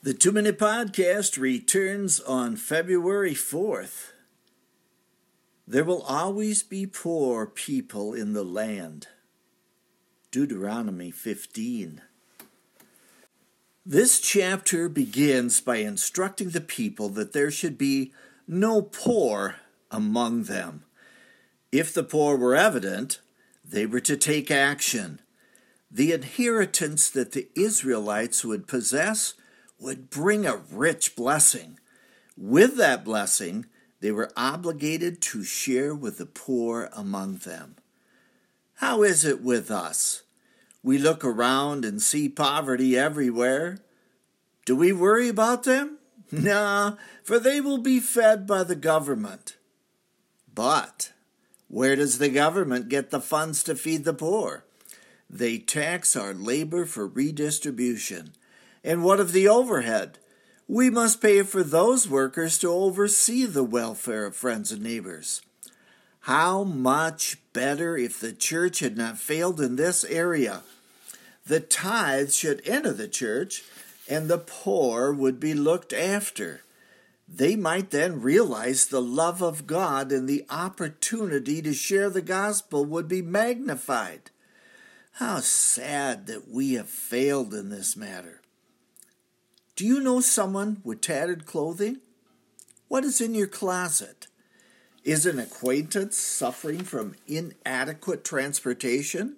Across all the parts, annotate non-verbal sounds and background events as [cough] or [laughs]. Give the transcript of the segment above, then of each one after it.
The Two Minute Podcast returns on February 4th. There will always be poor people in the land. Deuteronomy 15. This chapter begins by instructing the people that there should be no poor among them. If the poor were evident, they were to take action. The inheritance that the Israelites would possess would bring a rich blessing. With that blessing, they were obligated to share with the poor among them. How is it with us? We look around and see poverty everywhere. Do we worry about them? [laughs] Nah, for they will be fed by the government. But where does the government get the funds to feed the poor? They tax our labor for redistribution. And what of the overhead? We must pay for those workers to oversee the welfare of friends and neighbors. How much better if the church had not failed in this area. The tithes should enter the church, and the poor would be looked after. They might then realize the love of God and the opportunity to share the gospel would be magnified. How sad that we have failed in this matter. Do you know someone with tattered clothing? What is in your closet? Is an acquaintance suffering from inadequate transportation?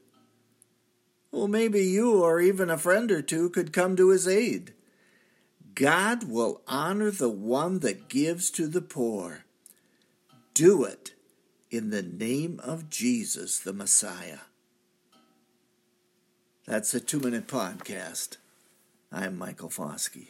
Well, maybe you or even a friend or two could come to his aid. God will honor the one that gives to the poor. Do it in the name of Jesus, the Messiah. That's a two minute podcast. I'm Michael Foskey.